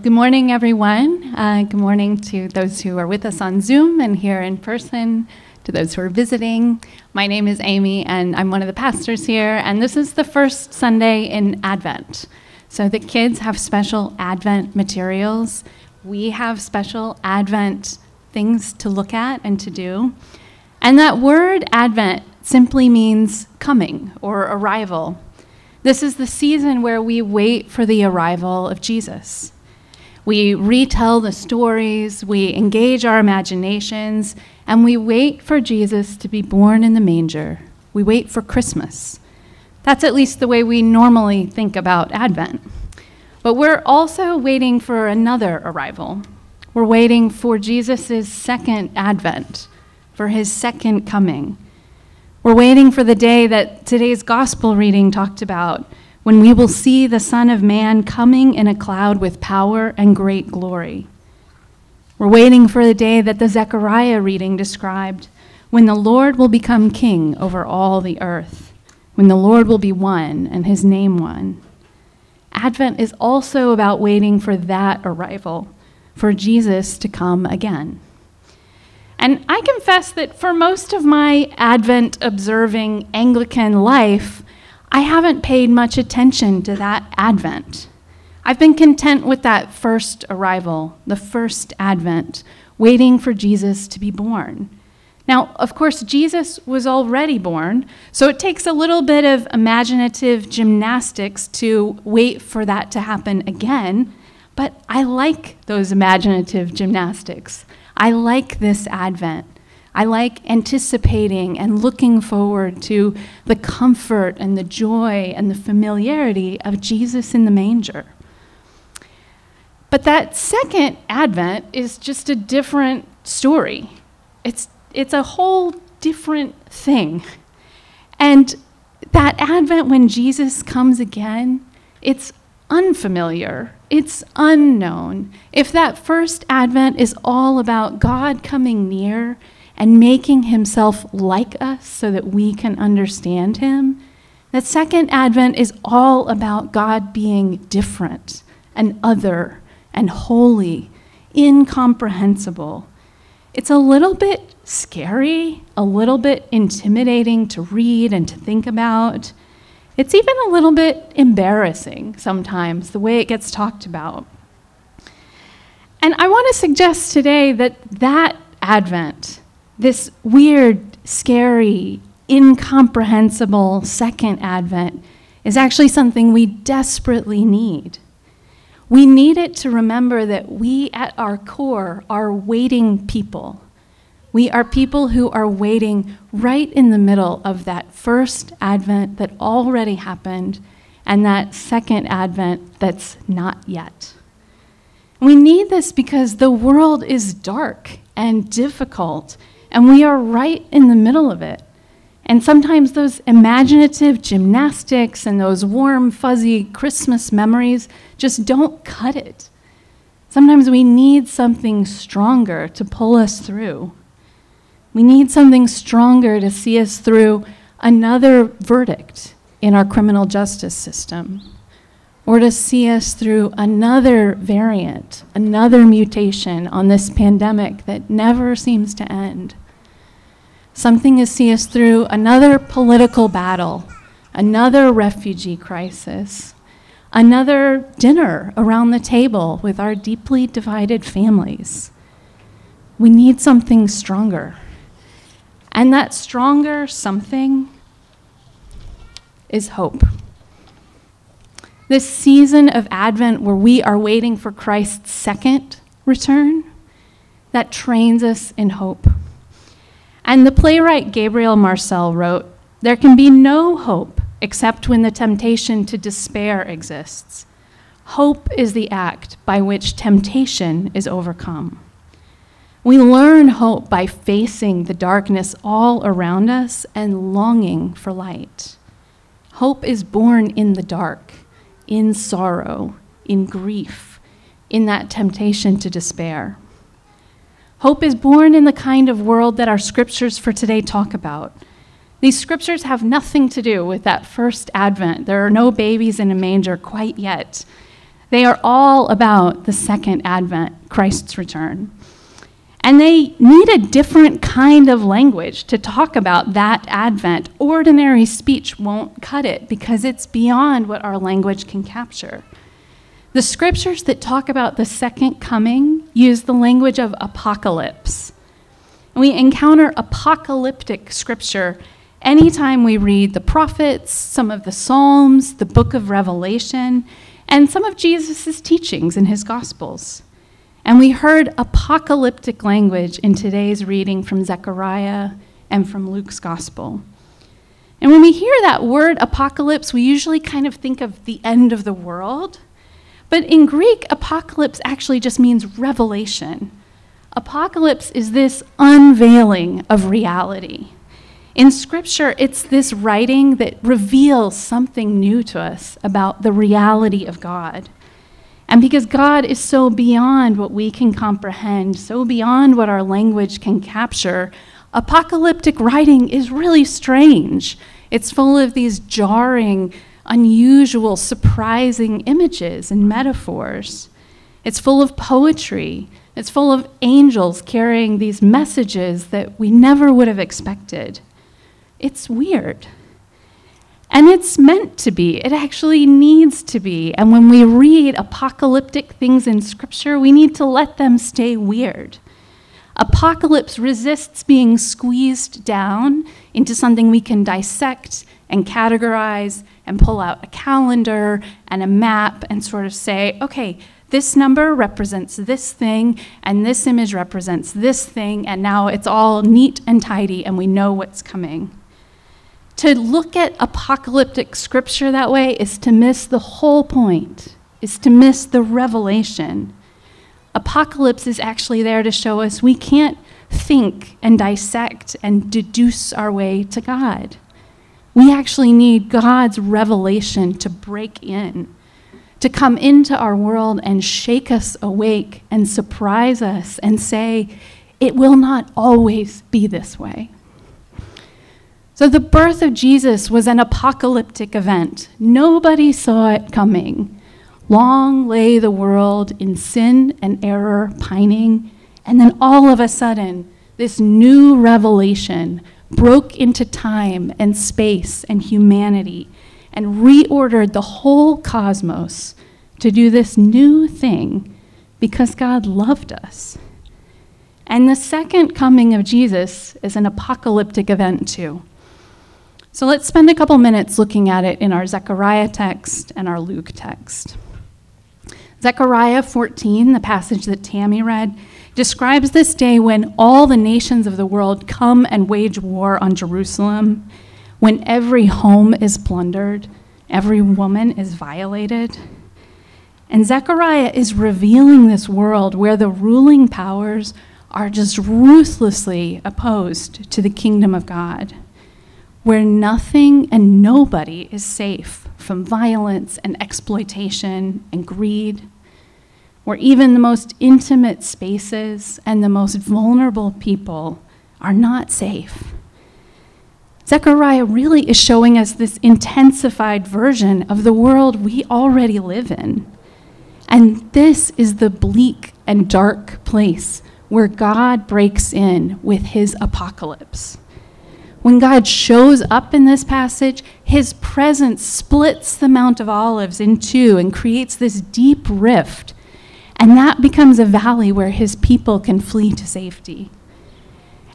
Good morning, everyone. Uh, good morning to those who are with us on Zoom and here in person, to those who are visiting. My name is Amy, and I'm one of the pastors here, and this is the first Sunday in Advent. So the kids have special Advent materials. We have special Advent things to look at and to do. And that word Advent simply means coming or arrival. This is the season where we wait for the arrival of Jesus. We retell the stories, we engage our imaginations, and we wait for Jesus to be born in the manger. We wait for Christmas. That's at least the way we normally think about Advent. But we're also waiting for another arrival. We're waiting for Jesus' second advent, for his second coming. We're waiting for the day that today's gospel reading talked about when we will see the Son of Man coming in a cloud with power and great glory. We're waiting for the day that the Zechariah reading described, when the Lord will become king over all the earth, when the Lord will be one and his name one. Advent is also about waiting for that arrival, for Jesus to come again. And I confess that for most of my Advent observing Anglican life, I haven't paid much attention to that advent. I've been content with that first arrival, the first advent, waiting for Jesus to be born. Now, of course, Jesus was already born, so it takes a little bit of imaginative gymnastics to wait for that to happen again, but I like those imaginative gymnastics. I like this advent. I like anticipating and looking forward to the comfort and the joy and the familiarity of Jesus in the manger. But that second advent is just a different story. It's, it's a whole different thing. And that advent when Jesus comes again, it's unfamiliar, it's unknown. If that first advent is all about God coming near and making himself like us so that we can understand him. That second advent is all about God being different and other and holy, incomprehensible. It's a little bit scary, a little bit intimidating to read and to think about. It's even a little bit embarrassing sometimes, the way it gets talked about. And I want to suggest today that that Advent, this weird, scary, incomprehensible second advent is actually something we desperately need. We need it to remember that we, at our core, are waiting people. We are people who are waiting right in the middle of that first advent that already happened and that second advent that's not yet. We need this because the world is dark and difficult and we are right in the middle of it. And sometimes those imaginative gymnastics and those warm, fuzzy Christmas memories just don't cut it. Sometimes we need something stronger to pull us through. We need something stronger to see us through another verdict in our criminal justice system, or to see us through another variant, another mutation on this pandemic that never seems to end. Something to see us through another political battle, another refugee crisis, another dinner around the table with our deeply divided families. We need something stronger. And that stronger something is hope. This season of Advent where we are waiting for Christ's second return, that trains us in hope. And the playwright Gabriel Marcel wrote There can be no hope except when the temptation to despair exists. Hope is the act by which temptation is overcome. We learn hope by facing the darkness all around us and longing for light. Hope is born in the dark, in sorrow, in grief, in that temptation to despair. Hope is born in the kind of world that our scriptures for today talk about. These scriptures have nothing to do with that first advent. There are no babies in a manger quite yet. They are all about the second advent, Christ's return. And they need a different kind of language to talk about that advent. Ordinary speech won't cut it because it's beyond what our language can capture. The scriptures that talk about the second coming use the language of apocalypse. We encounter apocalyptic scripture anytime we read the prophets, some of the Psalms, the book of Revelation, and some of Jesus' teachings in his Gospels. And we heard apocalyptic language in today's reading from Zechariah and from Luke's Gospel. And when we hear that word apocalypse, we usually kind of think of the end of the world. But in Greek, apocalypse actually just means revelation. Apocalypse is this unveiling of reality. In Scripture, it's this writing that reveals something new to us about the reality of God. And because God is so beyond what we can comprehend, so beyond what our language can capture, apocalyptic writing is really strange. It's full of these jarring, unusual, surprising images and metaphors. It's full of poetry. It's full of angels carrying these messages that we never would have expected. It's weird. And it's meant to be. It actually needs to be. And when we read apocalyptic things in Scripture, we need to let them stay weird. Apocalypse resists being squeezed down into something we can dissect and categorize and pull out a calendar and a map and sort of say, okay, this number represents this thing, and this image represents this thing, and now it's all neat and tidy, and we know what's coming. To look at apocalyptic scripture that way is to miss the whole point, is to miss the revelation. Apocalypse is actually there to show us we can't think and dissect and deduce our way to God. We actually need God's revelation to break in, to come into our world and shake us awake and surprise us and say, it will not always be this way. So, the birth of Jesus was an apocalyptic event. Nobody saw it coming. Long lay the world in sin and error, pining, and then all of a sudden, this new revelation broke into time and space and humanity and reordered the whole cosmos to do this new thing because God loved us. And the second coming of Jesus is an apocalyptic event, too. So let's spend a couple minutes looking at it in our Zechariah text and our Luke text. Zechariah 14, the passage that Tammy read, describes this day when all the nations of the world come and wage war on Jerusalem, when every home is plundered, every woman is violated. And Zechariah is revealing this world where the ruling powers are just ruthlessly opposed to the kingdom of God where nothing and nobody is safe from violence and exploitation and greed, where even the most intimate spaces and the most vulnerable people are not safe. Zechariah really is showing us this intensified version of the world we already live in. And this is the bleak and dark place where God breaks in with his apocalypse. When God shows up in this passage, his presence splits the Mount of Olives in two and creates this deep rift. And that becomes a valley where his people can flee to safety.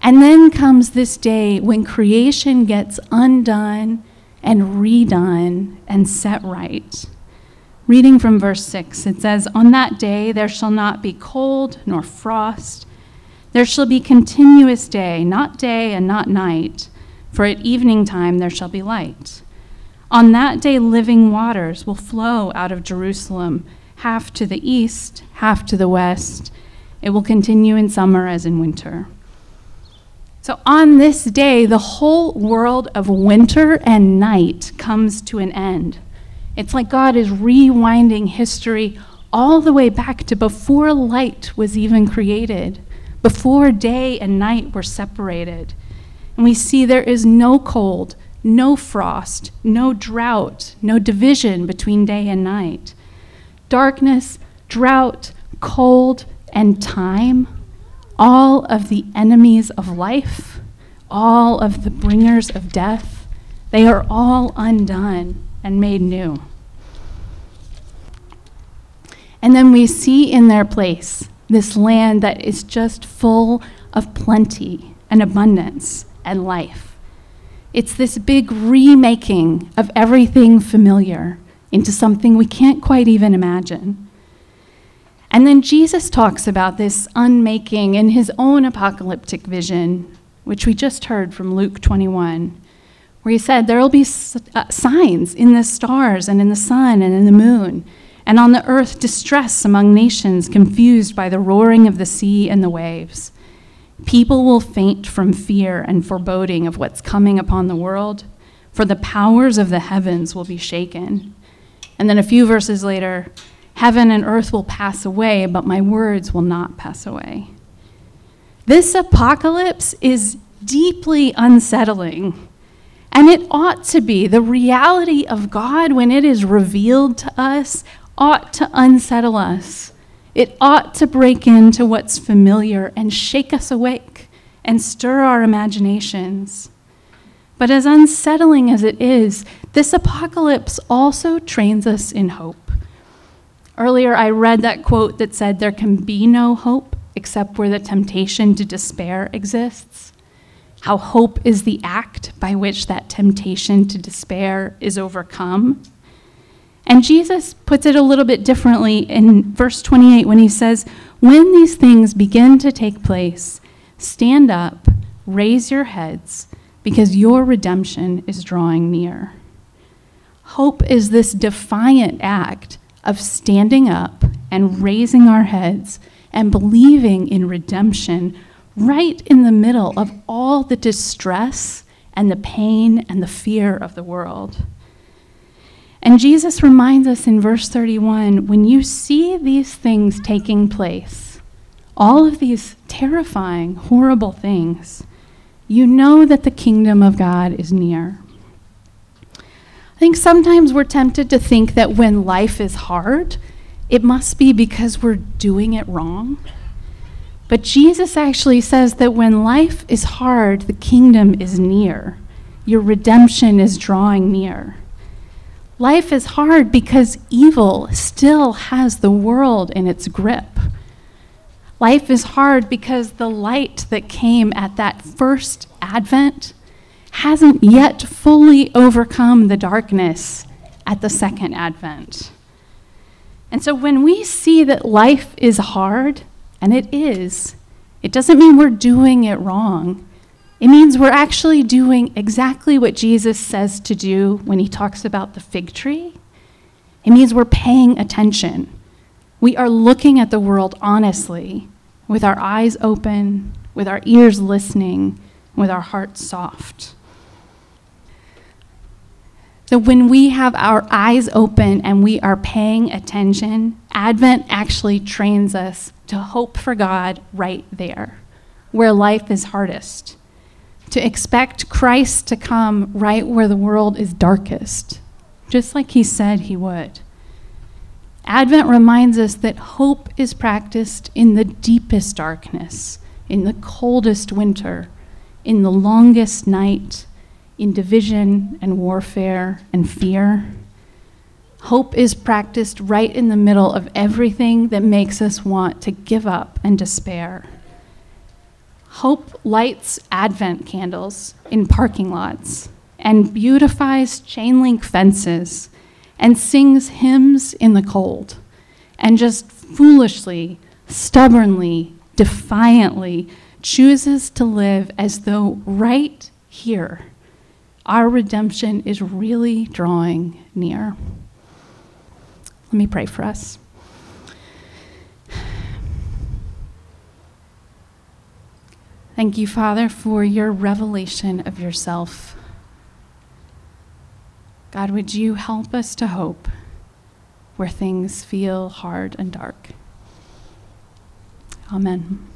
And then comes this day when creation gets undone and redone and set right. Reading from verse 6, it says, On that day there shall not be cold nor frost. There shall be continuous day, not day and not night for at evening time there shall be light. On that day, living waters will flow out of Jerusalem, half to the east, half to the west. It will continue in summer as in winter. So, on this day, the whole world of winter and night comes to an end. It's like God is rewinding history all the way back to before light was even created, before day and night were separated. And we see there is no cold, no frost, no drought, no division between day and night. darkness, drought, cold, and time, all of the enemies of life, all of the bringers of death, they are all undone and made new. And then we see in their place this land that is just full of plenty and abundance and life. It's this big remaking of everything familiar into something we can't quite even imagine. And then Jesus talks about this unmaking in his own apocalyptic vision, which we just heard from Luke 21, where he said, There will be uh, signs in the stars and in the sun and in the moon, and on the earth distress among nations, confused by the roaring of the sea and the waves. People will faint from fear and foreboding of what's coming upon the world, for the powers of the heavens will be shaken. And then a few verses later, heaven and earth will pass away, but my words will not pass away. This apocalypse is deeply unsettling. And it ought to be. The reality of God, when it is revealed to us, ought to unsettle us. It ought to break into what's familiar and shake us awake and stir our imaginations. But as unsettling as it is, this apocalypse also trains us in hope. Earlier, I read that quote that said, There can be no hope except where the temptation to despair exists. How hope is the act by which that temptation to despair is overcome. And Jesus puts it a little bit differently in verse 28 when he says, When these things begin to take place, stand up, raise your heads, because your redemption is drawing near. Hope is this defiant act of standing up and raising our heads and believing in redemption right in the middle of all the distress and the pain and the fear of the world. And Jesus reminds us in verse 31 when you see these things taking place, all of these terrifying, horrible things, you know that the kingdom of God is near. I think sometimes we're tempted to think that when life is hard, it must be because we're doing it wrong. But Jesus actually says that when life is hard, the kingdom is near. Your redemption is drawing near. Life is hard because evil still has the world in its grip. Life is hard because the light that came at that first advent hasn't yet fully overcome the darkness at the second advent. And so when we see that life is hard, and it is, it doesn't mean we're doing it wrong. It means we're actually doing exactly what Jesus says to do when he talks about the fig tree. It means we're paying attention. We are looking at the world honestly, with our eyes open, with our ears listening, with our hearts soft. So, when we have our eyes open and we are paying attention, Advent actually trains us to hope for God right there, where life is hardest to expect Christ to come right where the world is darkest, just like he said he would. Advent reminds us that hope is practiced in the deepest darkness, in the coldest winter, in the longest night, in division and warfare and fear. Hope is practiced right in the middle of everything that makes us want to give up and despair. Hope lights Advent candles in parking lots and beautifies chain link fences and sings hymns in the cold and just foolishly, stubbornly, defiantly chooses to live as though right here our redemption is really drawing near. Let me pray for us. Thank you, Father, for your revelation of yourself. God, would you help us to hope where things feel hard and dark? Amen.